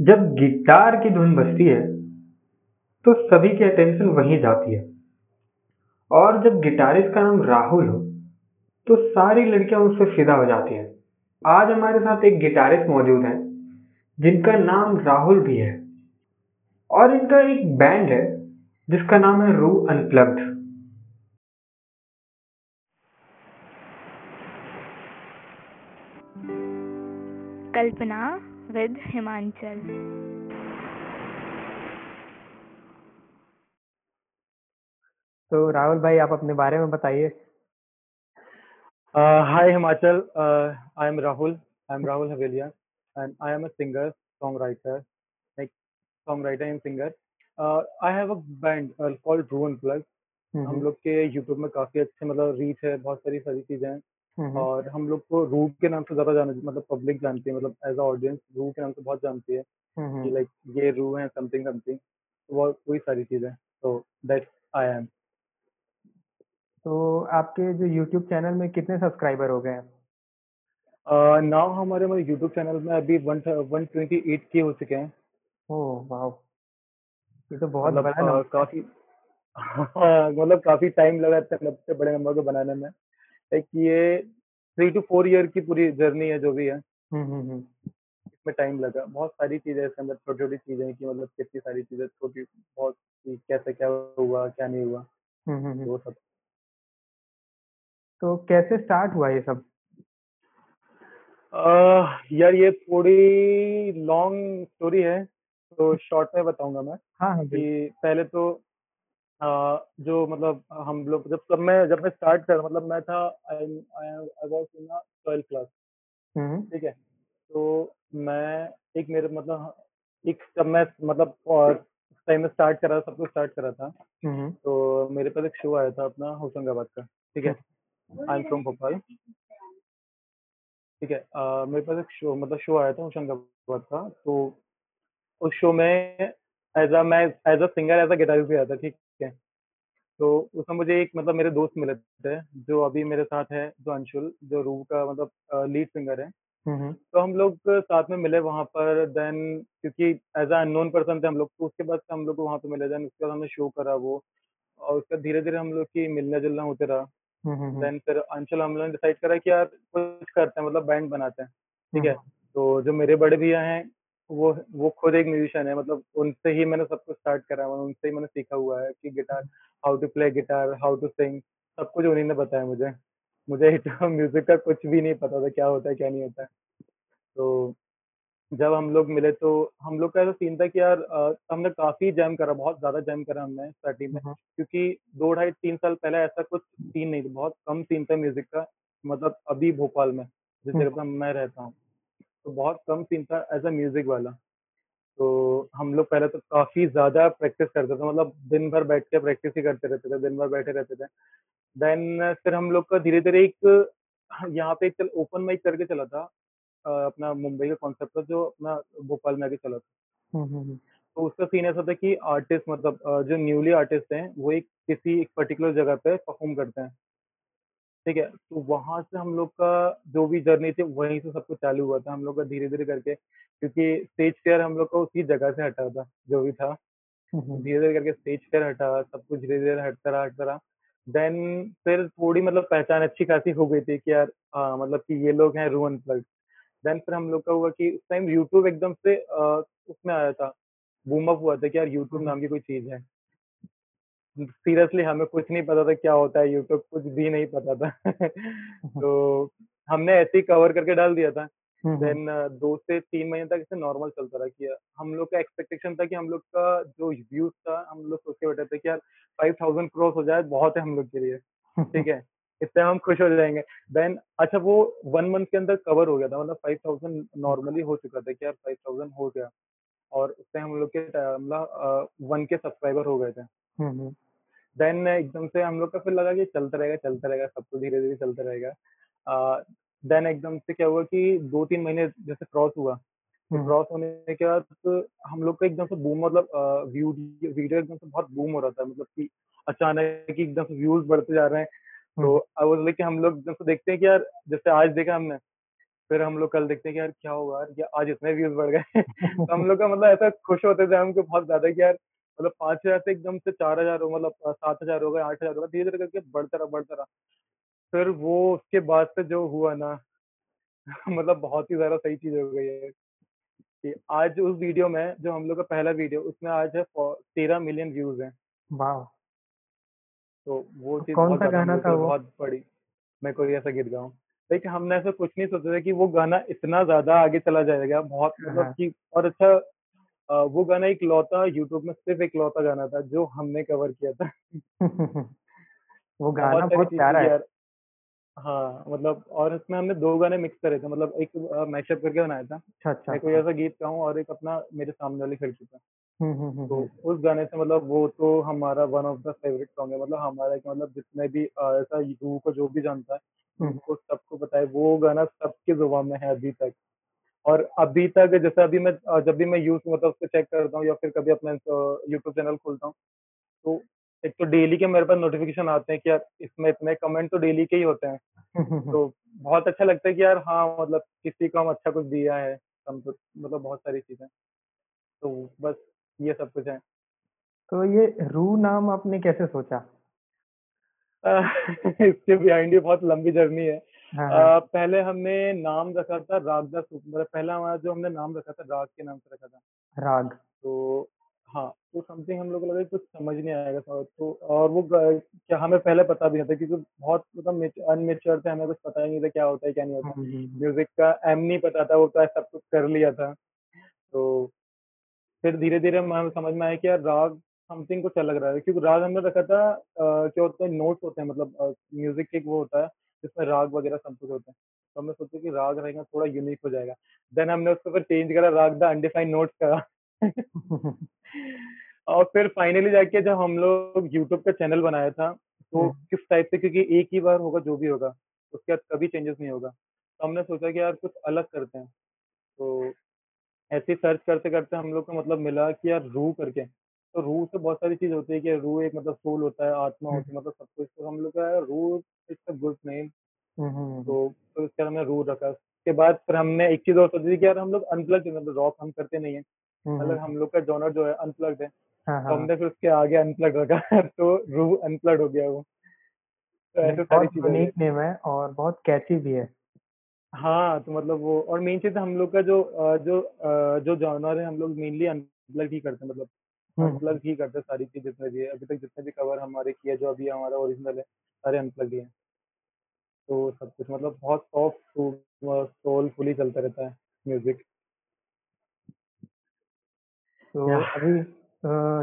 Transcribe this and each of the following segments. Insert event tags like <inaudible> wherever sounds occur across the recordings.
जब गिटार की धुन बजती है तो सभी की अटेंशन वहीं जाती है। और जब गिटारिस्ट का नाम राहुल हो तो सारी लड़कियाँ उस पर फिदा हो जाती हैं। आज हमारे साथ एक गिटारिस्ट मौजूद हैं, जिनका नाम राहुल भी है। और इनका एक बैंड है, जिसका नाम है रू अनप्लग्ड कल्पना विद हिमांचल। तो राहुल भाई आप अपने बारे में बताइए। Hi Himachal I am Rahul I am Rahul Haveliya and I am a singer songwriter like songwriter and singer I have a band called रूवन plug हम लोग के यूट्यूब में काफ़ी अच्छे मतलब रीच है बहुत सारी सारी चीज़ें हैं। और हम लोग को रूट के नाम से ज़्यादा जाना मतलब पब्लिक जानती है मतलब एज अ ऑडियंस रू के नाम से बहुत जानती है कि लाइक ये रू है समथिंग समथिंग वो वही सारी चीज़ें तो दैट्स आई एम तो आपके जो YouTube चैनल में कितने सब्सक्राइबर हो गए हैं? नाउ हमारे हमारे यूट्यूब चैनल में अभी वन वन ट्वेंटी एट के हो चुके हैं। ओह वाह ये तो बहुत मतलब बड़ा नंबर काफ़ी <laughs> हाँ, मतलब काफ़ी टाइम लगा इतने इतने बड़े नंबर को बनाने में। लाइक ये थ्री टू फोर ईयर की पूरी जर्नी है जो भी है। हम्म हम्म हम्म। इसमें टाइम लगा। बहुत सारी चीज़ें इसके अंदर छोटी छोटी चीज़ें कि मतलब कितनी सारी चीज़ें छोटी बहुत कैसे क्या हुआ क्या नहीं हुआ। हम्म, हम्म, हम्म। वो सब। तो कैसे स्टार्ट हुआ ये सब? अह, यार ये थोड़ी लॉन्ग स्टोरी है तो शॉर्ट में बताऊँगा मैं हाँ हाँ कि पहले तो जो मतलब हम लोग जब सब मैं जब मैं स्टार्ट कर मतलब मैं था I I was in twelfth class ठीक है? तो मैं एक मेरे मतलब एक जब मैं मतलब और टाइम में स्टार्ट करा सब कुछ स्टार्ट करा था हम्म। तो मेरे पास एक शो आया था अपना होशंगाबाद का। ठीक है? I am from Bhopal. ठीक है? अ, मेरे पास एक शो मतलब शो आया था होशंगाबाद का तो उस शो में एज अ मैं as a singer as a guitarist भी आया था ठीक? है तो उसमें मुझे एक मतलब मेरे दोस्त मिले थे जो अभी मेरे साथ है जो अंशुल जो रूह का मतलब लीड सिंगर है। तो हम लोग साथ में मिले वहाँ पर देन क्योंकि एज अ अननोन पर्सन थे हम लोग तो उसके बाद से हम लोग वहाँ पे मिले देन उसके बाद हमने शो करा वो और उसके बाद धीरे धीरे हम लोग की मिलना जुलना होते रहा। देन फिर अंशुल हम लोगों ने डिसाइड करा कि यार कुछ करते हैं मतलब बैंड बनाते हैं ठीक है। तो जो मेरे बड़े भैया हैं वो वो खुद एक म्यूजिशियन है मतलब उनसे ही मैंने सब कुछ स्टार्ट करा है उनसे ही मैंने सीखा हुआ है कि guitar how to play guitar how to sing सब कुछ उन्हीं ने बताया मुझे। मुझे म्यूज़िक <laughs> का कुछ भी नहीं पता था क्या होता है क्या नहीं होता है। तो जब हम लोग मिले तो हम लोग का ऐसा सीन था कि यार अ, हमने काफ़ी जैम करा बहुत ज़्यादा जैम करा हमने स्टार्टिंग में हम्म क्योंकि दो ढाई तीन साल पहले ऐसा कुछ सीन नहीं था बहुत कम सीन था म्यूज़िक का मतलब अभी भोपाल में जिस जगह पे मैं रहता हूँ। तो बहुत कम सीन था एज अ म्यूज़िक वाला। तो हम लोग पहले तो काफ़ी ज़्यादा प्रैक्टिस करते थे मतलब दिन भर बैठ के प्रैक्टिस ही करते रहते थे दिन भर बैठे रहते थे। देन फिर हम लोग का धीरे धीरे एक यहाँ पे एक ओपन माइक करके चला था अपना मुंबई का कॉन्सेप्ट था जो अपना भोपाल में आके चला था। हम्म हम्म तो उसका सीन ऐसा था कि आर्टिस्ट मतलब जो न्यूली आर्टिस्ट हैं वो एक किसी एक पर्टिकुलर जगह पे परफॉर्म करते हैं। ठीक है तो वहाँ से हम लोग का जो भी जर्नी थी वहीं से सब कुछ चालू हुआ था हम लोग का धीरे धीरे करके क्योंकि स्टेज फेयर हम लोग का उसी जगह से हटा था जो भी था। हम्म धीरे धीरे करके स्टेज फेयर हटा सब कुछ धीरे धीरे हटता रहा हटता रहा। देन फिर थोड़ी मतलब पहचान अच्छी खासी हो गई थी कि यार हाँ मतलब कि ये लोग हैं रूअन प्लग देन फिर हम लोग का हुआ कि उस टाइम यूट्यूब एकदम से अ, उसमें आया था। बूम अप हुआ था कि यार यूट्यूब नाम की कोई चीज़ है। सीरियसली हमें कुछ नहीं पता था क्या होता है यूट्यूब कुछ भी नहीं पता था। <laughs> तो हमने ऐसे ही कवर करके डाल दिया था। हम्म देन दो से तीन महीने तक इसे नॉर्मल चलता रहा कि हम लोग का एक्सपेक्टेशन था कि हम लोग का जो व्यूज़ था हम लोग सोच के बैठे थे कि यार फाइव थाउज़ेंड क्रॉस हो जाए बहुत है हम लोग के लिए। ठीक है? इससे हम खुश हो जाएँगे। देन अच्छा वो वन मंथ के अंदर कवर हो गया था मतलब फाइव थाउज़ेंड नॉर्मली हो चुका था कि यार फाइव थाउज़ेंड हो गया। और उससे हम लोग के मतलब वन के सब्सक्राइबर हो गए थे। हम्म। देन एकदम से हम लोग का फिर लगा कि चलता रहेगा चलता रहेगा सब कुछ धीरे धीरे चलता रहेगा। देन एकदम से क्या हुआ कि दो तीन महीने जैसे क्रॉस हुआ। तो हम्म। क्रॉस होने के बाद तो हम लोग का एकदम से बूम मतलब व्यू वीडियो एकदम से बहुत बूम हो रहा था। मतलब कि अचानक ही एकदम से व्यूज़ बढ़ते जा रहे हैं। तो आई वाज लाइक हम लोग एकदम से देखते हैं कि यार जैसे आज देखा हमने फिर हम लोग कल देखते हैं कि यार क्या हुआ यार, आज इतने व्यूज़ बढ़ गए। <laughs> तो हम लोग का मतलब ऐसा खुश होते थे हम कि बहुत ज़्यादा कि यार मतलब 5000 से एकदम से 4000 हो मतलब अ, 7000 हो गए, 8000 हो गए, धीरे-धीरे करके बढ़ता रहा, बढ़ता रहा। फिर वो उसके बाद से जो हुआ ना <laughs> मतलब बहुत ही ज़्यादा सही चीज़ हो गई है कि आज उस वीडियो में जो हम लोग का पहला वीडियो उसमें आज है तेरह मिलियन व्यूज़ है! तो वो चीज़ बहुत कौन-सा गाना था वो? बहुत बड़ी मैं कोई ऐसा गीत गाऊँ। देखिए हमने ऐसा कुछ नहीं सोचा था कि वो गाना इतना ज़्यादा आगे चला जाएगा, बहुत हाँ, मतलब हाँ। कि और अच्छा वो गाना एक लौता यूट्यूब में सिर्फ़ इकलौता गाना था जो हमने कवर किया था। <laughs> वो गाना बहुत प्यारा है। यार हाँ, मतलब और इसमें हमने 2 गाने मिक्स करे थे मतलब एक मैशअप करके बनाया था। अच्छा, अच्छा, मैं कोई अच्छा। ऐसा गीत गाऊँ और एक अपना मेरे सामने वाली खिड़की हुँ, तो उस गाने से मतलब वो तो हमारा one of the favourite song है मतलब हमारा मतलब जितने भी ऐसा रूह को जो भी जानता है, हुँ, हुँ। उनको सबको पता है वो गाना सबके ज़ुबान में है अभी तक। और अभी तक जैसे अभी मैं जब भी मैं यूज़ मतलब उसको चेक करता हूँ या फिर कभी अपना यूट्यूब चैनल खोलता हूँ, तो एक तो डेली के मेरे पास नोटिफ़िकेशन आते हैं कि यार इसमें इतने कमेंट तो डेली के ही होते हैं। <laughs> तो बहुत अच्छा लगता है कि यार हाँ, मतलब किसी को हम अच्छा कुछ दिया है, हम कुछ मतलब बहुत सारी चीज़ें। तो बस ये सब कुछ है। तो ये रू नाम आपने कैसे सोचा? <laughs> इसके बिहाइंड भी बहुत लंबी जर्नी है। हाँ, हाँ। पहले हमने नाम रखा था राग द सुप मतलब पहला हमारा जो हमने नाम रखा था राग के नाम से रखा था। राग। तो हाँ, तो समथिंग हम लोग को लगा कि कुछ समझ नहीं आएगा तो और वो ग क्या हमें पहले पता भी नहीं था क्योंकि बहुत मतलब मेच अनमेच्योर थे, हमें कुछ पता ही नहीं था क्या होता है, क्या नहीं होता। हुँ। म्यूज़िक का एम नहीं पता था, वो तो सब कुछ कर लिया था। तो फिर धीरे-धीरे हमें समझ में आया कि यार राग समथिंग कुछ अलग रहा है क्योंकि राग हमने रखा था अ, क्या होता है नोट्स होते हैं मतलब म्यूज़िक एक वो होता है जिसमें राग वगैरह सब कुछ होते हैं। तो हमने सोचा कि राग रहेगा थोड़ा यूनिक हो जाएगा। देन हमने उसको फिर चेंज करा राग द अनडिफाइंड नोट्स करा। <laughs> और फिर फाइनली जाके जब हम लोग यूट्यूब का चैनल बनाया था, तो किस टाइप से क्योंकि एक ही बार होगा जो भी होगा, उसके बाद कभी चेंजेस नहीं होगा। तो हमने सोचा कि यार कुछ अलग करते हैं। तो ऐसे सर्च करते-करते हम लोग को मतलब मिला कि यार रू करके, तो रूह से बहुत सारी चीज़ होती है कि रूह एक मतलब सोल होता है, आत्मा हुँ, होती है मतलब सब कुछ, तो हम लोग का Rooh it's a good name हुँ, हुँ, हुँ, हुँ। तो उसके बाद हमने रूह रखा। उसके बाद फिर हमने एक चीज़ और सोची थी कि यार हम लोग अनप्लग्ड मतलब रॉक हम करते नहीं हैं, हुँ, हुँ, मतलब हम लोग का जॉनर जो है अनप्लग्ड है, हाँ, तो हाँ। हमने फिर उसके आगे अनप्लग रखा <laughs> तो रूह अनप्लग्ड हो गया वो। तो ऐसे सारी चीज़ें हो नेम है और बहुत कैची भी है। हाँ, तो मतलब वो और मेन चीज़ हम लोग का जो जो जो जॉनर है हम लोग मेनली अनप्लग ही करते हैं मतलब हुँ, हुँ। ही करते हैं सारी चीज़ जितने भी है। अभी तक जितने भी कवर हमारे किए जो अभी हमारा ओरिजिनल है, सारे अनप्लग्ड ही हैं। तो सब कुछ मतलब बहुत सॉफ्ट सो अ, सोलफुली चलता रहता है म्यूज़िक। तो अभी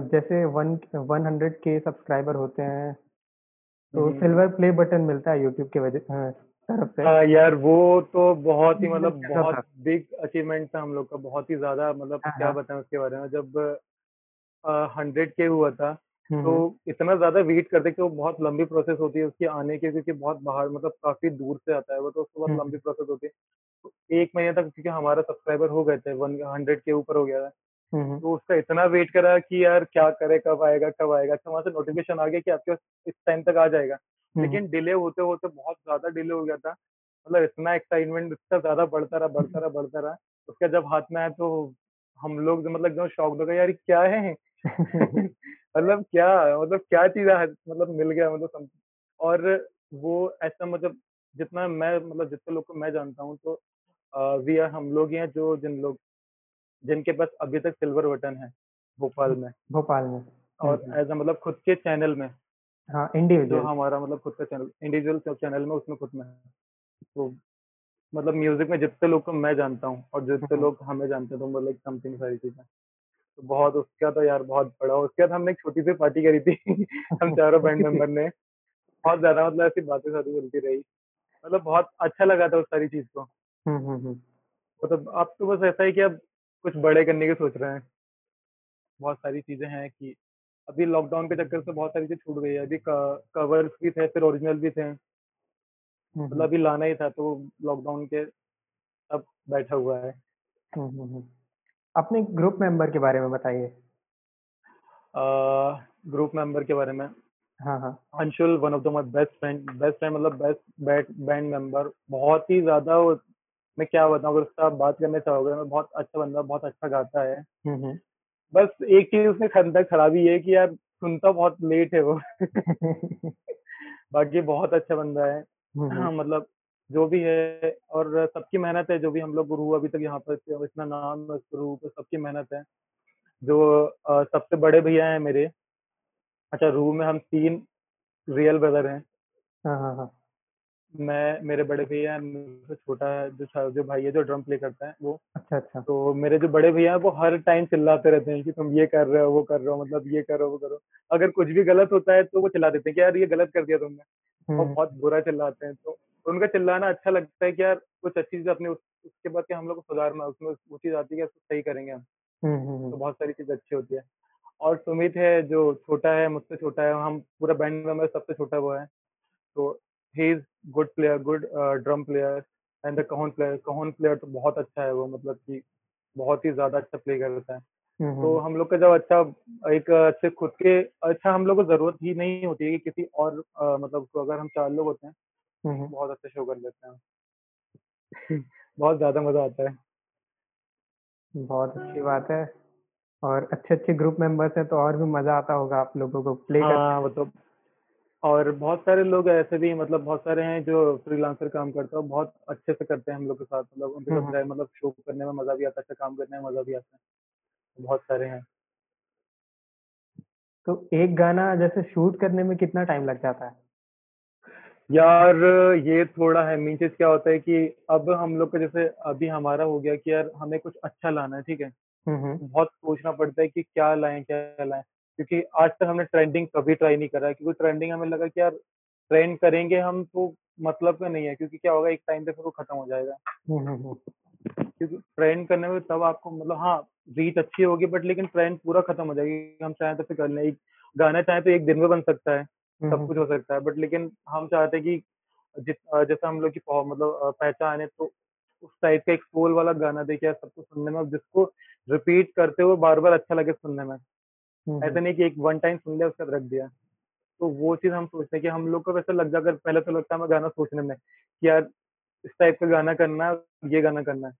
जैसे 1 100 के सब्सक्राइबर होते हैं, तो सिल्वर प्ले बटन मिलता है यूट्यूब की वजह तरफ़ से। हाँ, यार वो तो बहुत ही <laughs> मतलब बहुत बिग अचीवमेंट था हम लोग का, बहुत ही ज़्यादा मतलब क्या। बताएँ उसके बारे में जब 100 के हुआ था, तो इतना ज़्यादा वेट करते कि वो बहुत लंबी प्रोसेस होती है उसके आने के क्योंकि बहुत बाहर मतलब काफ़ी दूर से आता है वो, तो उसको बहुत लंबी प्रोसेस होती है। तो 1 महीने तक क्योंकि हमारा सब्सक्राइबर हो गए थे, वन 100 के ऊपर हो गया था। तो उसका इतना वेट करा कि यार क्या करे कब आएगा, कब आएगा? अच्छा वहाँ से नोटिफ़िकेशन आ गया कि आपके इस टाइम तक आ जाएगा। लेकिन डिले होते-होते बहुत ज़्यादा डिले हो गया था। मतलब इतना एक्साइटमेंट इतना ज़्यादा बढ़ता रहा, बढ़ता रहा, बढ़ता रहा। उसका जब हाथ में आया तो हम लोग मतलब एकदम शॉक्ड हो गए, यार क्या है? <laughs> मतलब क्या मतलब क्या चीज़ है मतलब मिल गया मतलब सम और वो ऐसा मतलब जितना मैं मतलब जितने लोग को मैं जानता हूँ तो वी आर हम लोग हैं जो जिन लोग जिनके पास अभी तक सिल्वर बटन है, भोपाल में भोपाल में। और एज़ अ मतलब खुद के चैनल में, हाँ, जो हमारा मतलब खुद का चैनल इंडिविजुअल सब चैनल में उसमें खुद में है। तो मतलब म्यूज़िक में जितने लोग को मैं जानता हूँ और जितने लोग हमें जानते हैं तो मतलब समथिंग सारी चीज़ें। तो बहुत उसका तो यार बहुत बड़ा उसके बाद हमने एक छोटी-सी पार्टी करी थी <laughs> हम चारों बैंड मेंबर <laughs> ने। बहुत ज़्यादा मतलब ऐसी बातें-सातें चलती रही। मतलब बहुत अच्छा लगा था उस सारी चीज़ को। हुँ, हुँ, हुँ। मतलब अब तो बस ऐसा है कि अब कुछ बड़े करने के सोच रहे हैं। बहुत सारी चीज़ें हैं कि अभी लॉकडाउन के चक्कर से बहुत सारी चीज़ छूट गई है। अभी कवर्स भी थे, फिर ओरिजिनल भी थे। मतलब अभी लाना ही था तो लॉकडाउन के अब बैठा हुआ है। अपने ग्रुप मेंबर के बारे में बताइए? ग्रुप मेंबर के बारे में हाँ, हाँ। Anshul one of the my best friend best friend मतलब बेस्ट बैट बैंड मेंबर बहुत ही ज़्यादा वो मैं क्या बताऊँ अगर आप बात करना चाहोगे मैं बहुत अच्छा बंदा बहुत अच्छा गाता है हम्म हम्म। बस एक चीज़ उसने खंदा खराबी है कि यार सुनता बहुत लेट है वो <laughs> बाकी बहुत अच्छा बंदा है हम्म, हाँ, मतलब जो भी है और सबकी मेहनत है जो भी हम लोग गुरु अभी तक यहाँ पर इतना नाम है गुरु पे सबकी मेहनत है। जो सबसे बड़े भैया हैं मेरे। अच्छा रूम में हम तीन रियल ब्रदर हैं। हाँ हाँ हाँ। मैं मेरे बड़े भैया मेरे छोटा जो जो भाई है जो ड्रम प्ले करता है वो। अच्छा अच्छा। तो मेरे जो बड़े भैया हैं वो हर टाइम चिल्लाते रहते हैं कि तुम ये कर रहे हो वो कर रहे हो मतलब ये करो वो करो। अगर कुछ भी गलत होता है तो वो चिल्ला देते हैं कि यार ये गलत कर दिया तुमने। और हम्म बहुत बुरा चिल्लाते हैं तो उनका चिल्लाना अच्छा लगता है कि यार कुछ अच्छी चीज़ अपने उस, उसके बाद कि हम लोग को सुधारना उसमें वो चीज़ आती है सही करेंगे हम। हम्म हम्म, तो हम्म। बहुत सारी चीज़ अच्छी होती है। और सुमित है जो छोटा है मुझसे छोटा है हम पूरा बैंड में सबसे छोटा वो है। तो he is good player good drum player and the cajon player cajon player तो बहुत अच्छा है वो मतलब कि बहुत ही ज़्यादा अच्छा प्ले करता है। तो हम लोग का जब अच्छा एक अच्छे खुद के अच्छा हम लोग को ज़रूरत ही नहीं होती है कि किसी और अ, मतलब को अगर हम चार लोग होते हैं हम्म, हम्म। बहुत अच्छे शो कर लेते हैं। <laughs> बहुत ज़्यादा मज़ा आता है। बहुत अच्छी बात है। और अच्छे अच्छे ग्रुप मेंबर्स हैं तो और भी मज़ा आता होगा आप लोगों को प्ले कर। हाँ मतलब और बहुत सारे लोग ऐसे भी मतलब बहुत सारे हैं जो फ्रीलांसर काम करते हैं बहुत अच्छे से करते हैं हम लोग के साथ मतलब उनके हम्म, साथ रह- मतलब शो करने में मज़ा भी आता है अच्छा काम करने में मज़ा भी आता है। बहुत सारे हैं। तो एक गाना जैसे शूट करने में कितना टाइम लग जाता है? यार ये थोड़ा है मीन चीज़ क्या होता है कि अब हम लोग का जैसे अभी हमारा हो गया कि यार हमें कुछ अच्छा लाना है ठीक है? बहुत सोचना पड़ता है कि क्या लाएँ क्या लाएँ क्योंकि आज तक हमने ट्रेंडिंग कभी ट्राई नहीं करा है क्योंकि ट्रेंडिंग हमें लगा कि यार ट्रेंड करेंगे हम तो मतलब का नहीं है क्योंकि क्या होगा एक टाइम पे फिर वो खत्म हो जाएगा। क्योंकि ट्रेंड करने में तब आपको मतलब हाँ रीच अच्छी होगी बट लेकिन ट्रेंड पूरा खत्म हो जाएगी हम चाहें तो फिर कर लें गाना चाहे तो एक दिन में बन सकता है। सब कुछ हो सकता है बट लेकिन हम चाहते हैं कि जिस जैसा हम लोग की मतलब पहचान है तो उस टाइप का एक सोल वाला गाना देके यार सबको सुनने में जिसको रिपीट करते हुए बार बार अच्छा लगे सुनने में। हम्म, ऐसा नहीं कि एक वन टाइम सुन लिया उसके बाद रख दिया। तो वो चीज़ हम सोचते हैं कि हम लोग को वैसे लग जाकर पहले तो लगता है गाना सोचने में कि यार इस टाइप का गाना करना है ये गाना करना है।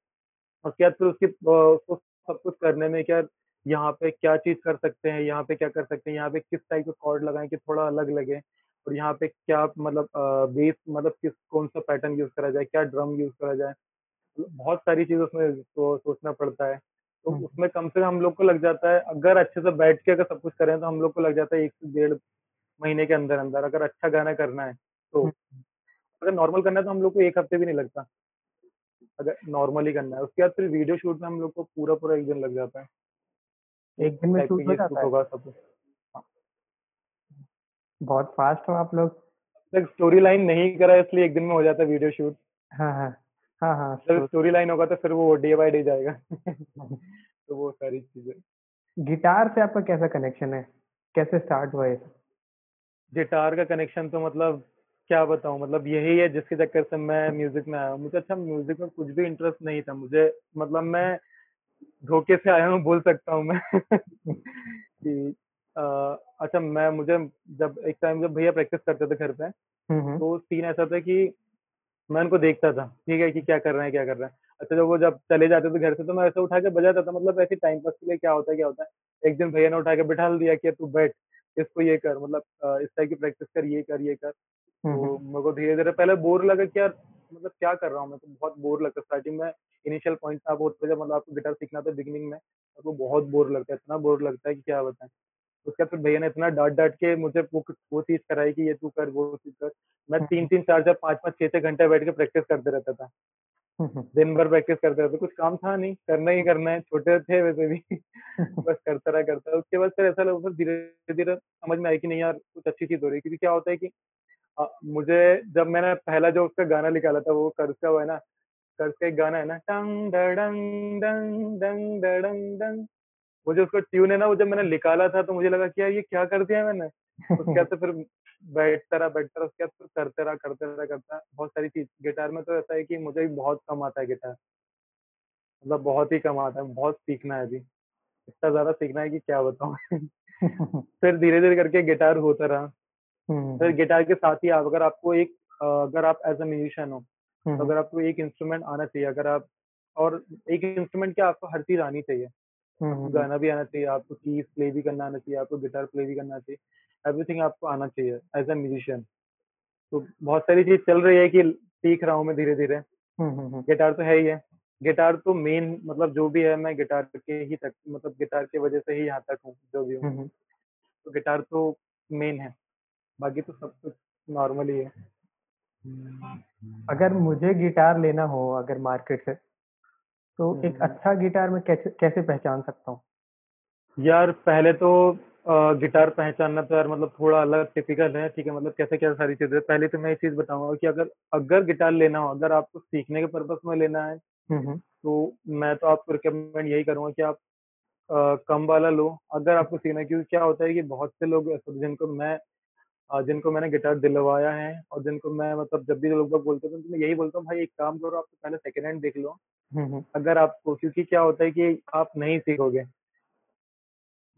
और क्या फिर उसकी उसको सब कुछ करने में क्या यहाँ पे क्या चीज़ कर सकते हैं यहाँ पे क्या कर सकते हैं यहाँ पे किस टाइप का कॉर्ड लगाएँ कि थोड़ा अलग लगे और यहाँ पे क्या मतलब बेस मतलब किस कौन सा पैटर्न यूज़ करा जाए क्या ड्रम यूज़ करा जाए? बहुत सारी चीज़ उसमें तो सोचना पड़ता है। तो उसमें कम से कम हम लोग को लग जाता है अगर अच्छे से बैठ के अगर सब कुछ करें तो हम लोग को लग जाता है एक से डेढ़ महीने के अंदर अंदर अगर अच्छा गाना करना है तो। अगर नॉर्मल करना है तो हम लोग को एक हफ़्ते भी नहीं लगता। अगर नॉर्मली करना है उसके बाद फिर वीडियो शूट में हम लोग को पूरा पूरा एक दिन लग जाता है। एक दिन में शूट हो जाता है। होगा सब। बहुत फास्ट हो आप लोग। तक स्टोरी लाइन नहीं करा इसलिए एक दिन में हो जाता है वीडियो शूट हाँ हाँ। हाँ हाँ जब स्टोरी लाइन होगा तो फिर वो डे बाय डे जाएगा। <laughs> तो वो सारी चीज़ें। गिटार से आपका कैसा कनेक्शन है? कैसे स्टार्ट हुआ ये गिटार का कनेक्शन तो मतलब क्या बताऊँ? मतलब यही है जिसके चक्कर से मैं म्यूज़िक में आया हूँ। मुझे अच्छा म्यूज़िक में कुछ भी इंटरेस्ट नहीं था। मुझे मतलब मैं धोखे से आया हूँ बोल सकता हूँ मैं। कि अ, अच्छा मैं मुझे जब एक टाइम जब भैया प्रैक्टिस करते थे घर पे हम्म हम्म। तो सीन ऐसा था कि मैं उनको देखता था ठीक है कि क्या कर रहे हैं क्या कर रहे हैं। अच्छा जब वो जब चले जाते थे घर से तो मैं ऐसे उठा के बजाता था मतलब ऐसे टाइम पास के लिए क्या होता है क्या होता है। एक दिन भैया ने उठा के बिठा दिया कि तू बैठ इसको ये कर मतलब इस टाइप की प्रैक्टिस कर ये कर ये कर। हम्म, तो। मेरे को धीरे धीरे पहले बोर लगा कि यार मतलब क्या कर रहा हूँ मैं? तो बहुत बोर लगता है। स्टार्टिंग में इनिशियल पॉइंट आप होते जब मतलब आपको गिटार सीखना था बिगिनिंग में आपको बहुत बोर लगता है इतना बोर लगता है कि क्या बताएँ? उसके बाद फिर भैया ने इतना डांट डांट के मुझे वो वो चीज़ कराई कि ये तू कर वो चीज़ कर। मैं तीन तीन चार चार पाँच पाँच छह छह घंटे बैठ के प्रैक्टिस करते रहता था। हम्म, दिन भर प्रैक्टिस करते रहते कुछ काम था नहीं करना ही करना है छोटे थे वैसे भी। <laughs> बस करता रहा करता उसके बाद फिर ऐसा लगा फिर धीरे धीरे समझ में आई कि नहीं यार कुछ अच्छी चीज़ हो रही है। क्योंकि क्या होता है कि मुझे जब मैंने पहला जो उसका गाना निकाला था, वो कर्ज का है ना, कर्ज का एक गाना है ना, टंग, डंग डंग डंग डंग डंग, वो जो उसका ट्यून है ना, वो जब मैंने निकाला था तो मुझे लगा कि यार ये क्या कर दिया मैंने? उसके बाद तो फिर बैठता रहा बैठता रहा, उसके बाद फिर करते रहा करते रहा, करता बहुत सारी चीज़, गिटार में तो ऐसा है कि मुझे भी बहुत कम आता है गिटार। मतलब बहुत ही कम आता है, बहुत सीखना है अभी। इतना ज़्यादा सीखना है कि क्या बताऊँ? <laughs> फिर धीरे धीरे करके गिटार होता रहा। फिर हम्म, गिटार के साथ ही आप अगर आपको एक अगर आप एज अ म्यूजिशियन हो तो अगर आपको एक इंस्ट्रूमेंट आना चाहिए अगर आप और एक इंस्ट्रूमेंट क्या आपको हर चीज़ आनी चाहिए। हम्म, आपको गाना भी आना चाहिए, आपको कीज़ प्ले भी करना आना चाहिए, आपको गिटार प्ले भी करना चाहिए। एवरीथिंग आपको आना चाहिए एज़ अ म्यूज़िशियन। तो बहुत सारी चीज़ चल रही है कि सीख रहा हूँ मैं हम्म, हम्म, गिटार तो है ही है। गिटार तो मेन मतलब जो भी है मैं गिटार के ही तक मतलब गिटार की वज़ह से ही यहाँ तक हूँ, जो भी हूँ। तो गिटार तो मेन है, बाकी तो सब कुछ नॉर्मल ही है। अगर मुझे गिटार लेना हो अगर मार्केट से तो एक हम्म। अच्छा गिटार मैं कैसे कैसे पहचान सकता हूँ यार पहले तो गिटार पहचानना तो यार मतलब थोड़ा अलग टिपिकल है, ठीक है? मतलब कैसे क्या सारी चीज़ें पहले तो मैं ये चीज़ बताऊँगा कि अगर अगर गिटार लेना हो, अगर आपको सीखने के पर्पज़ में लेना है, हम्म, हम्म, तो मैं तो आपको रिकमेंड यही करूँगा कि आप अ, कम वाला लो, अगर आपको सीखना है क्योंकि क्या होता है कि बहुत से लोग जिनको मैं जिनको मैंने गिटार दिलवाया है और जिनको मैं मतलब जब भी लोग बोलते हैं तो मैं यही बोलता हूँ भाई एक काम करो आप पहले सेकंड हैंड देख लो, अगर आपको क्योंकि क्या होता है कि आप नहीं सीखोगे।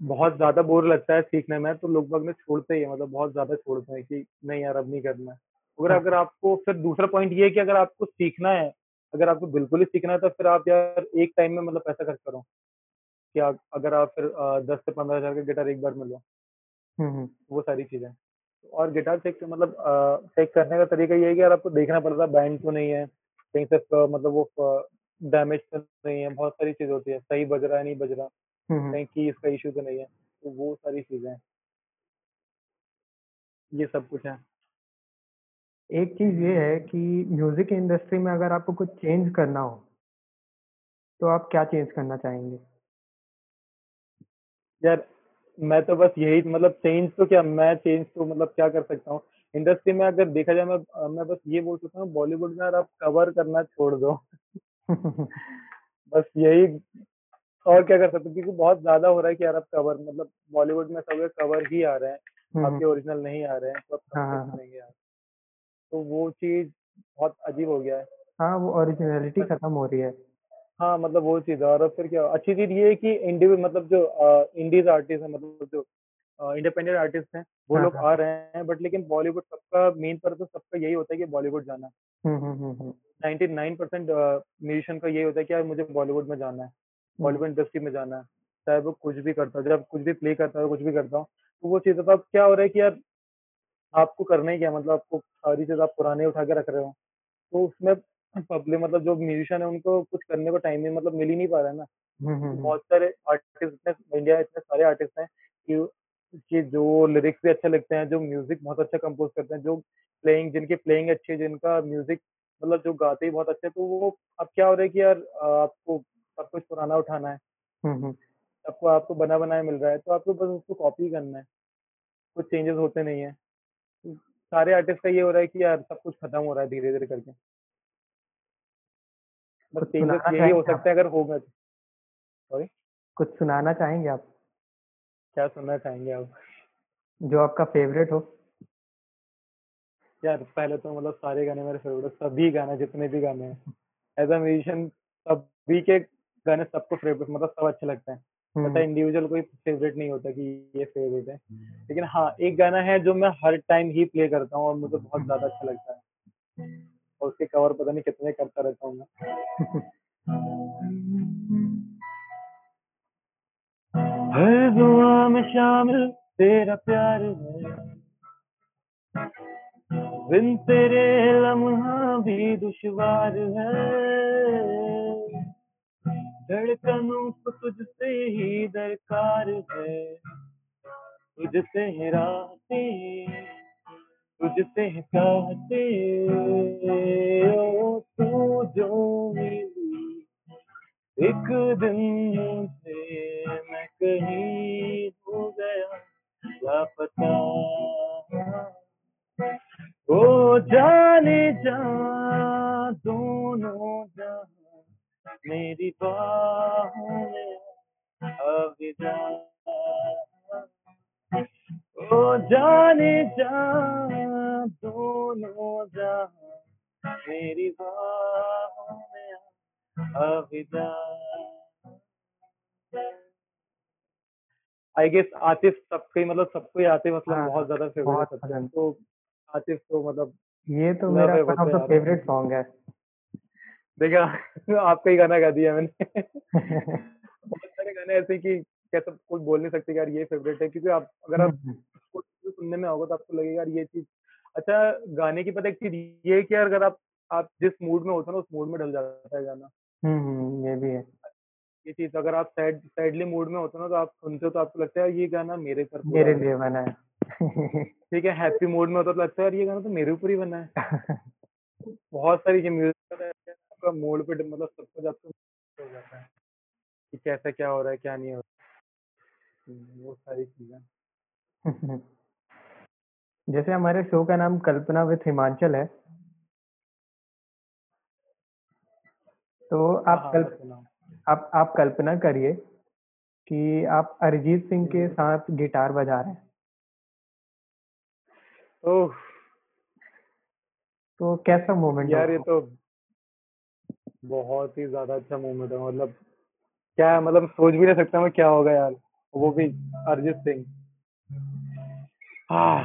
बहुत ज़्यादा बोर लगता है सीखने में तो लोग बाग ना छोड़ते ही हैं मतलब बहुत ज़्यादा छोड़ते हैं कि नहीं यार अब नहीं करना है। और हाँ अगर आपको फिर दूसरा पॉइंट ये है कि अगर आपको सीखना है, अगर आपको बिल्कुल ही सीखना है तो फिर आप यार एक टाइम में मतलब पैसा खर्च करो। कि अगर आप फिर दस से 15 हज़ार का गिटार एक बार में लो, हम्म, वो सारी चीज़ें। और गिटार चेक मतलब चेक करने का तरीका ये है कि यार आपको देखना पड़ता है बैंड तो नहीं है, कहीं से मतलब वो डैमेज तो नहीं है, बहुत सारी चीज़ होती है, सही बज रहा है, नहीं बज रहा, हम्म, हम्म। कहीं का इश्यू तो नहीं है, तो वो सारी चीज़ें हैं। ये सब कुछ है। एक चीज़ ये है कि म्यूज़िक इंडस्ट्री में अगर आपको कुछ चेंज करना हो तो आप क्या चेंज करना चाहेंगे यार मैं तो बस यही मतलब चेंज तो क्या मैं चेंज तो मतलब क्या कर सकता हूँ? इंडस्ट्री में अगर देखा जाए मैं मैं बस ये बोल सकता हूँ बॉलीवुड में यार आप कवर करना छोड़ दो। हम्म, <laughs> बस यही और क्या कर सकते क्योंकि बहुत ज़्यादा हो रहा है कि यार आप कवर मतलब बॉलीवुड में सब कवर ही आ रहे हैं। हम्म, आपके ओरिजिनल नहीं आ रहे हैं तो आप हाँ हाँ हाँ। यार तो वो चीज़ बहुत अजीब हो गया है। हाँ वो ओरिजिनलिटी खत्म हो रही है। हाँ मतलब वो चीज़ है और फिर क्या अच्छी चीज़ ये है कि इंडिविजुअल मतलब जो इंडीज आर्टिस्ट है मतलब जो इंडिपेंडेंट आर्टिस्ट हैं वो हाँ लोग हाँ। आ रहे हैं बट लेकिन बॉलीवुड सबका मेन पर्पज सबका यही होता है कि बॉलीवुड जाना। हम्म हम्म हम्म हम्म, 99% म्यूजिशियन का यही होता है कि यार मुझे बॉलीवुड में जाना है हम्म, बॉलीवुड इंडस्ट्री में जाना है चाहे वो कुछ भी करता हो जब कुछ भी प्ले करता हो कुछ भी करता हूँ तो वो चीज़ है तो अब क्या हो रहा है कि यार आपको करना ही क्या है मतलब आपको सारी चीज़ आप पुराने उठा के रख रहे हो तो उसमें पब्लिक मतलब जो म्यूजिशियन है उनको कुछ करने को टाइम नहीं मतलब मिल ही नहीं पा रहा है ना हम्म, हम्म, हम्म, बहुत सारे आर्टिस्ट इतने इंडिया इतने सारे आर्टिस्ट हैं कि कि जो लिरिक्स भी अच्छे लिखते हैं, जो म्यूज़िक बहुत अच्छा कंपोज़ करते हैं, जो प्लेइंग जिनकी प्लेइंग अच्छी है, जिनका म्यूज़िक मतलब जो गाते ही बहुत अच्छे हैं, तो वो अब क्या हो रहा है कि यार आपको सब कुछ पुराना उठाना है। सबको आपको बना-बनाया मिल रहा है, तो आपको बस उसको कॉपी करना है, कुछ चेंजेस होते नहीं हैं। सारे आर्टिस्ट का ये हो रहा है कि यार सब कुछ खत्म हो रहा है धीरे-धीरे करके। बस कुछ चेंजेज़ सुनाना यही हो सकता है अगर होगा तो। सॉरी कुछ सुनाना चाहेंगे आप? क्या सुनना चाहेंगे आप? जो आपका फेवरेट हो। यार पहले तो मतलब सारे गाने मेरे फेवरेट सभी गाने जितने भी गाने हैं। एज अ म्यूजिशियन सभी के गाने सबको फेवरेट मतलब सब अच्छे लगते हैं। हम्म, ऐसा इंडिविजुअल कोई फेवरेट नहीं होता कि ये फेवरेट है। लेकिन हाँ एक गाना है जो मैं हर टाइम ही प्ले करता हूँ और मुझे बहुत ज़्यादा अच्छा लगता है। और उसके कवर पता नहीं कितने करता रहता हूँ मैं। हर दुआ में शामिल तेरा प्यार है। बिन तेरे लम्हा भी दुश्वार है। धड़कनों को तुझसे ही दरकार है। तुझसे है तुझसे है चाहते ओ तू जो मिली। एक दिन मुझे मैं कहीं हो गया लापता ओ जाने जा दोनों जहाँ मेरी बाहों में अलविदा ओ जाने जा दोनों जहाँ मेरी बाहों में अलविदा आई गेस आतिफ सबके मतलब सबको ही आतिफ असलम हाँ बहुत ज़्यादा फेवरेट है तो आतिफ तो मतलब ये तो मेरा one of the favourite song है। देखा आपका ही गाना गा दिया मैंने। <laughs> बहुत सारे गाने ऐसे कि कैसे कोई बोल नहीं सकते यार ये फेवरेट है? क्योंकि आप अगर आप हम्म, सुनने में होगा तो आपको लगेगा यार ये चीज़ अच्छा गाने की पता एक चीज़ ये कि अगर आप आप जिस मूड में होते हो ना उस मूड में ढल जाता है गाना। हम्म, ये भी है। ये चीज़ अगर आप सैड सैडली मूड में होते हो ना तो आप सुनते हो तो आपको लगता है ये गाना मेरे पर मेरे लिए बना है। ठीक है हैप्पी मूड में होता तो लगता है यार ये गाना तो मेरे ऊपर ही बना है। बहुत सारी जो म्यूज़िक आपका मूड पे मतलब सब कुछ आपको हो जाता है। कि कैसा क्या हो रहा है क्या नहीं हो रहा वो सारी चीज़ें। <laughs> जैसे हमारे शो का नाम कल्पना विथ हिमांचल है। तो हाँ आप हाँ कल्प आप आप कल्पना करिए कि आप अरिजीत सिंह के साथ गिटार बजा रहे हैं। ओह। तो कैसा मोमेंट यार ये होगा तो बहुत ही ज़्यादा अच्छा मोमेंट है मतलब क्या है मतलब सोच भी नहीं सकता मैं क्या होगा यार। वो भी अरिजीत सिंह। हाँ।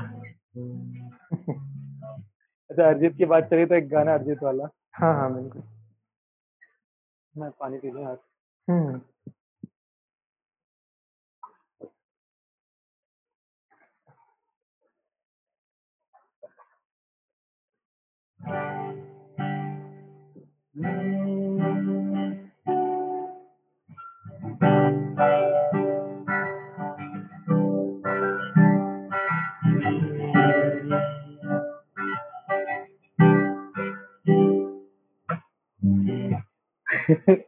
अच्छा अरिजीत की बात चली तो एक गाना अरिजीत वाला। हाँ हाँ बिल्कुल। मैं पानी पी लूँ यार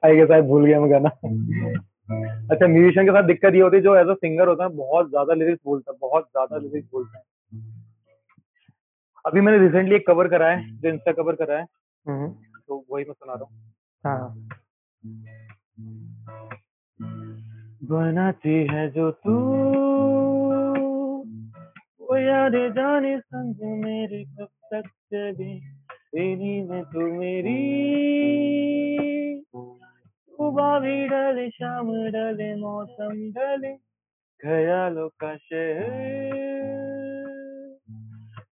आई गेस आई भूल गया मैं गाना। <laughs> अच्छा म्यूजिशियन के साथ दिक्कत ये होती है जो एज अ सिंगर होता है बहुत ज़्यादा लिरिक्स बोलता है बहुत ज़्यादा लिरिक्स बोलता है। अभी मैंने रिसेंटली एक कवर करा है जो इंस्टा कवर करा है हम्म। तो वही मैं सुना रहा हूँ हाँ। हाँ। बनाती है जो तू वो यादें जाने संग मेरे कब तक चले। तेरी में तू मेरी। सुबह भी डले शाम डले मौसम डले ख्यालों का शहर।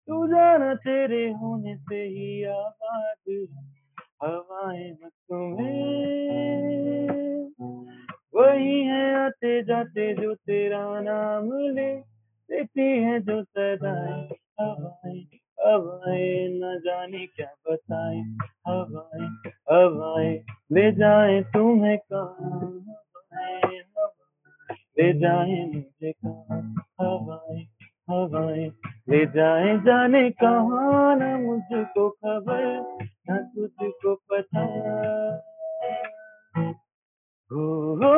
तू जाना तेरे होने से ही आबाद, हवाएँ में वही है आते जाते जो तेरा नाम ले देती है जो सदाएँ हवाएँ। हवाएँ, न जाने क्या बताएँ, हवाएँ हवाएँ, ले जाए तुम्हें कहाँ ले जाए मुझे कहाँ हवाएँ हवाएँ, ले जाए जाने कहाँ, न मुझको खबर, न तुझको पता। हो हो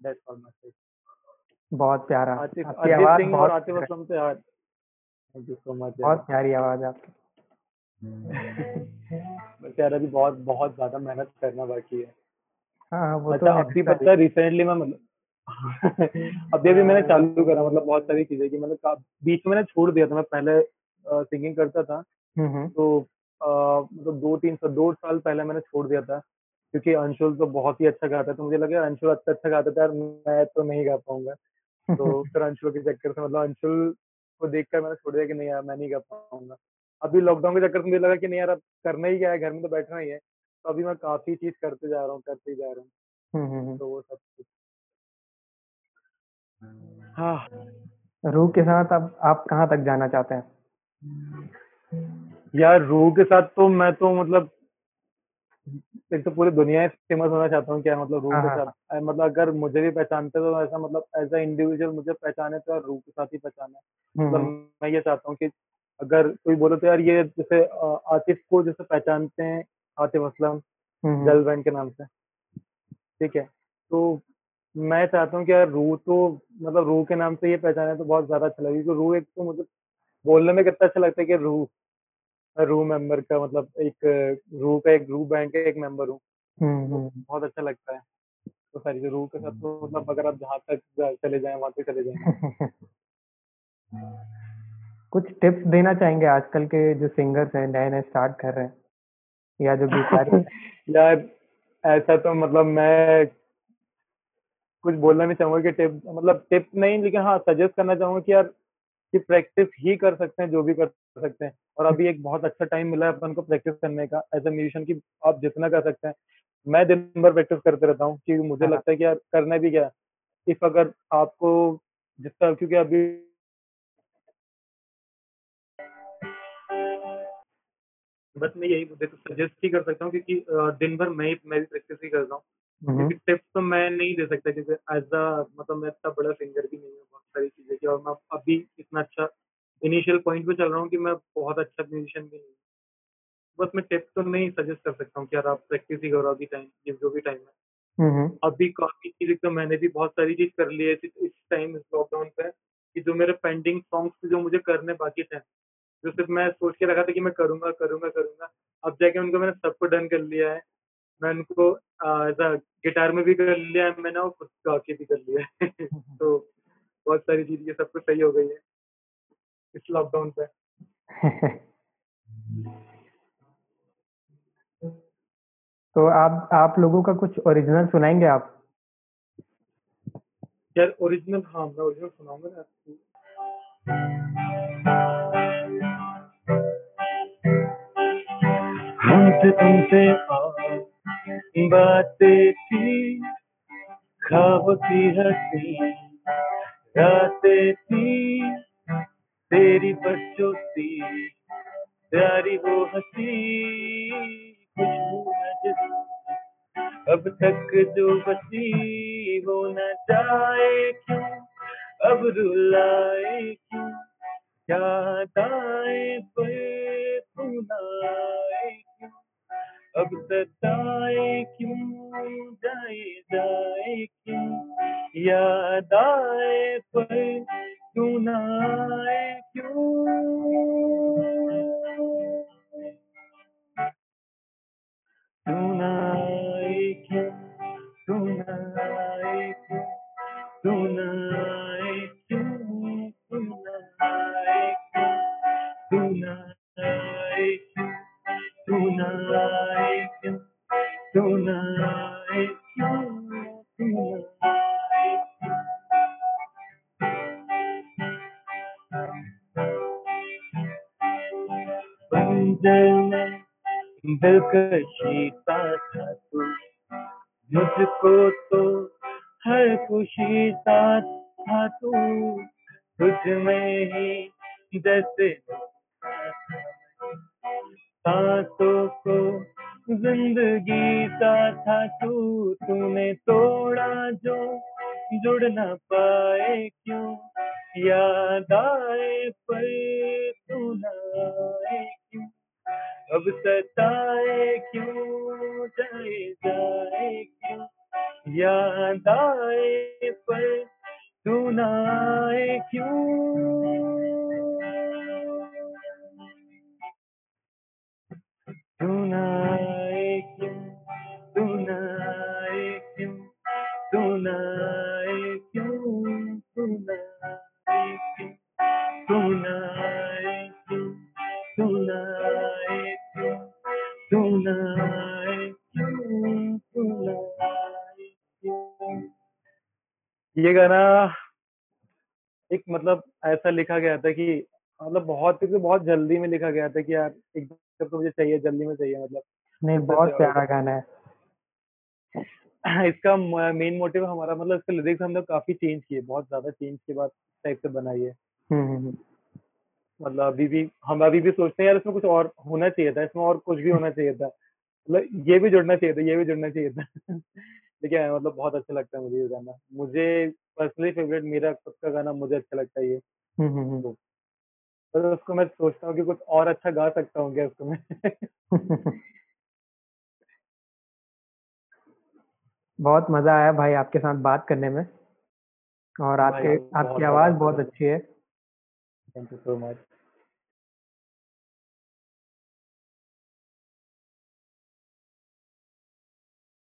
All my say. बहुत प्यारा। आपकी आवाज़ बहुत आतिफ असलम से यार थैंक यू सो मच बहुत प्यारी आवाज़ आपकी। <laughs> बस यार अभी बहुत बहुत ज़्यादा मेहनत करना बाकी है। हाँ हाँ वो तो अच्छा है अभी पता है रिसेंटली मैं मतलब <laughs> अभी अभी मैंने चालू करा मतलब बहुत सारी चीज़ें की मतलब बीच में मैंने छोड़ दिया था मैं पहले सिंगिंग करता था। हम्म हम्म। तो मतलब दो तीन साल दो साल पहले मैंने छोड़ दिया था। क्योंकि अंशुल तो बहुत ही अच्छा गाता है तो मुझे लगा अंशुल अच्छा अच्छा गाता था यार मैं तो नहीं गा पाऊँगा। तो <laughs> फिर अंशुल के चक्कर से मतलब अंशुल को देखकर मैंने छोड़ दिया कि नहीं यार मैं नहीं गा पाऊँगा। अभी लॉकडाउन के चक्कर से मुझे लगा कि नहीं यार अब करना ही क्या है घर में तो बैठना ही है। तो अभी मैं काफ़ी चीज़ करते जा रहा हूँ करते ही जा रहा हूँ। हम्म, हम्म, हम्म। तो वो सब कुछ। हाँ। रूह के साथ अब आप कहाँ तक जाना चाहते हैं? यार रूह के साथ तो मैं तो मतलब एक तो पूरी दुनिया फ़ेमस होना चाहता हूँ क्या मतलब रूह हाँ के हाँ साथ? मतलब अगर मुझे भी पहचानते तो ऐसा मतलब एज अ इंडिविजुअल मुझे पहचाने तो यार रूह के साथ ही पहचाने। हम्म मतलब हम्म। मैं ये चाहता हूँ कि अगर कोई बोले तो यार ये जैसे आतिफ को जैसे पहचानते हैं आतिफ असलम हम्म, जल बैंड के नाम से। ठीक है? तो मैं चाहता हूँ कि यार रूह तो मतलब रूह के नाम से ये पहचाने तो बहुत ज़्यादा अच्छा लगे क्योंकि रूह एक तो मुझे बोलने में कितना अच्छा लगता है कि रूह मैं रूह मेंबर का मतलब एक रू का एक रूह बैंड का एक मेंबर हूँ। हम्म, तो हम्म। बहुत अच्छा लगता है। तो सारी जो रूह के साथ तो मतलब अगर आप जहाँ तक चले जाएँ वहाँ तक चले जाएँगे <laughs> कुछ टिप्स देना चाहेंगे आजकल के जो सिंगर्स हैं नए नए स्टार्ट कर रहे हैं? या जो गिटार <laughs> यार ऐसा तो मतलब मैं कुछ बोलना नहीं चाहूँगा कि टिप मतलब टिप नहीं लेकिन हाँ सजेस्ट करना चाहूँगा कि यार कि प्रैक्टिस ही कर सकते हैं जो भी कर सकते हैं। और अभी एक बहुत अच्छा टाइम मिला है अपन को प्रैक्टिस करने का. एज ए म्यूजिशियन की आप जितना कर सकते हैं. मैं दिन भर प्रैक्टिस करते रहता हूँ क्योंकि मुझे हाँ। लगता है कि यार करना भी क्या इफ़ अगर आपको जितना क्योंकि अभी बस मैं यही देखो सजेस्ट ही कर सकता हूँ क्योंकि दिन भर मैं ही मैं भी प्रैक्टिस ही करता हूँ. हम्म, क्योंकि टिप्स तो मैं नहीं दे सकता क्योंकि एज अ मतलब मैं इतना बड़ा सिंगर भी नहीं हूँ बहुत सारी चीज़ें की और मैं अभी इतना अच्छा इनिशियल पॉइंट पे चल रहा हूँ कि मैं बहुत अच्छा म्यूजिशियन भी नहीं बस मैं टिप्स तो नहीं सजेस्ट कर सकता हूँ कि यार आप प्रैक्टिस ही करो अभी टाइम ये जो भी टाइम है। हम्म, अभी काफ़ी चीज़ें तो मैंने भी बहुत सारी चीज़ कर ली है इस टाइम इस लॉकडाउन पे कि जो मेरे पेंडिंग सॉन्ग्स जो मुझे करने बाकी थे जो सिर्फ़ मैं सोच के रखा था कि मैं करूँगा करूँगा करूँगा अब जाके उनको मैंने सबको डन कर लिया है। मैं उनको गिटार में भी कर लिया है मैंने और खुद गा के भी कर लिया है। <laughs> तो बहुत सारी चीज़ ये सब कुछ सही हो गई है। इस लॉकडाउन पे। <laughs> तो आप आप लोगों का कुछ ओरिजिनल सुनाएँगे आप? यार ओरिजिनल हाँ मैं ओरिजिनल सुनाऊँगा ना आपको। हमसे तुमसे बातें थी खाब की हँसी रातें थी। तेरी बच्चों सी प्यारी वो हँसी, खुशबू अब तक जो बसी वो न जाए क्यों? अब रुलाए क्यों? याद आए पर ना आए क्यों? अब सताए क्यों? जाए जाए क्यों? याद आए पर तू ना आए? Chúa. दिलकशी सा था तू। मुझको तो हर खुशी सा था तू। तुझ में ही जैसे सांसों को ज़िंदगी सा था तू। तूने तोड़ा जो जुड़ न पाए क्यों? याद आए पर तू न। अब सताए क्यों जाए जाए क्यों? याद आए पर तू क्यों? ये गाना एक मतलब ऐसा लिखा गया था कि मतलब बहुत क्योंकि बहुत जल्दी में लिखा गया था कि यार एक जब तो मुझे चाहिए जल्दी में चाहिए मतलब नहीं बहुत प्यारा गाना है। <clears throat> इसका मेन मोटिव हमारा मतलब इसके लिरिक्स हम लोग काफ़ी चेंज किए बहुत ज़्यादा चेंज के बाद टाइप से बनाई है। हम्म, हम्म, हम्म। मतलब अभी भी हम अभी भी सोचते हैं यार इसमें कुछ और होना चाहिए था इसमें और कुछ भी होना चाहिए था। मतलब ये भी जुड़ना चाहिए था ये भी जुड़ना चाहिए था। <laughs> हाँ, मतलब बहुत अच्छा लगता है मुझे ये गाना। मुझे पर्सनली फेवरेट मेरा खुद का गाना मुझे अच्छा लगता है ये। हम्म। पर उसको मैं सोचता हूँ कि कुछ और अच्छा गा सकता हूँ क्या उसको मैं? <laughs> बहुत मज़ा आया भाई आपके साथ बात करने में। और आपके आपकी आवाज़ बहुत अच्छी है। Thank you so much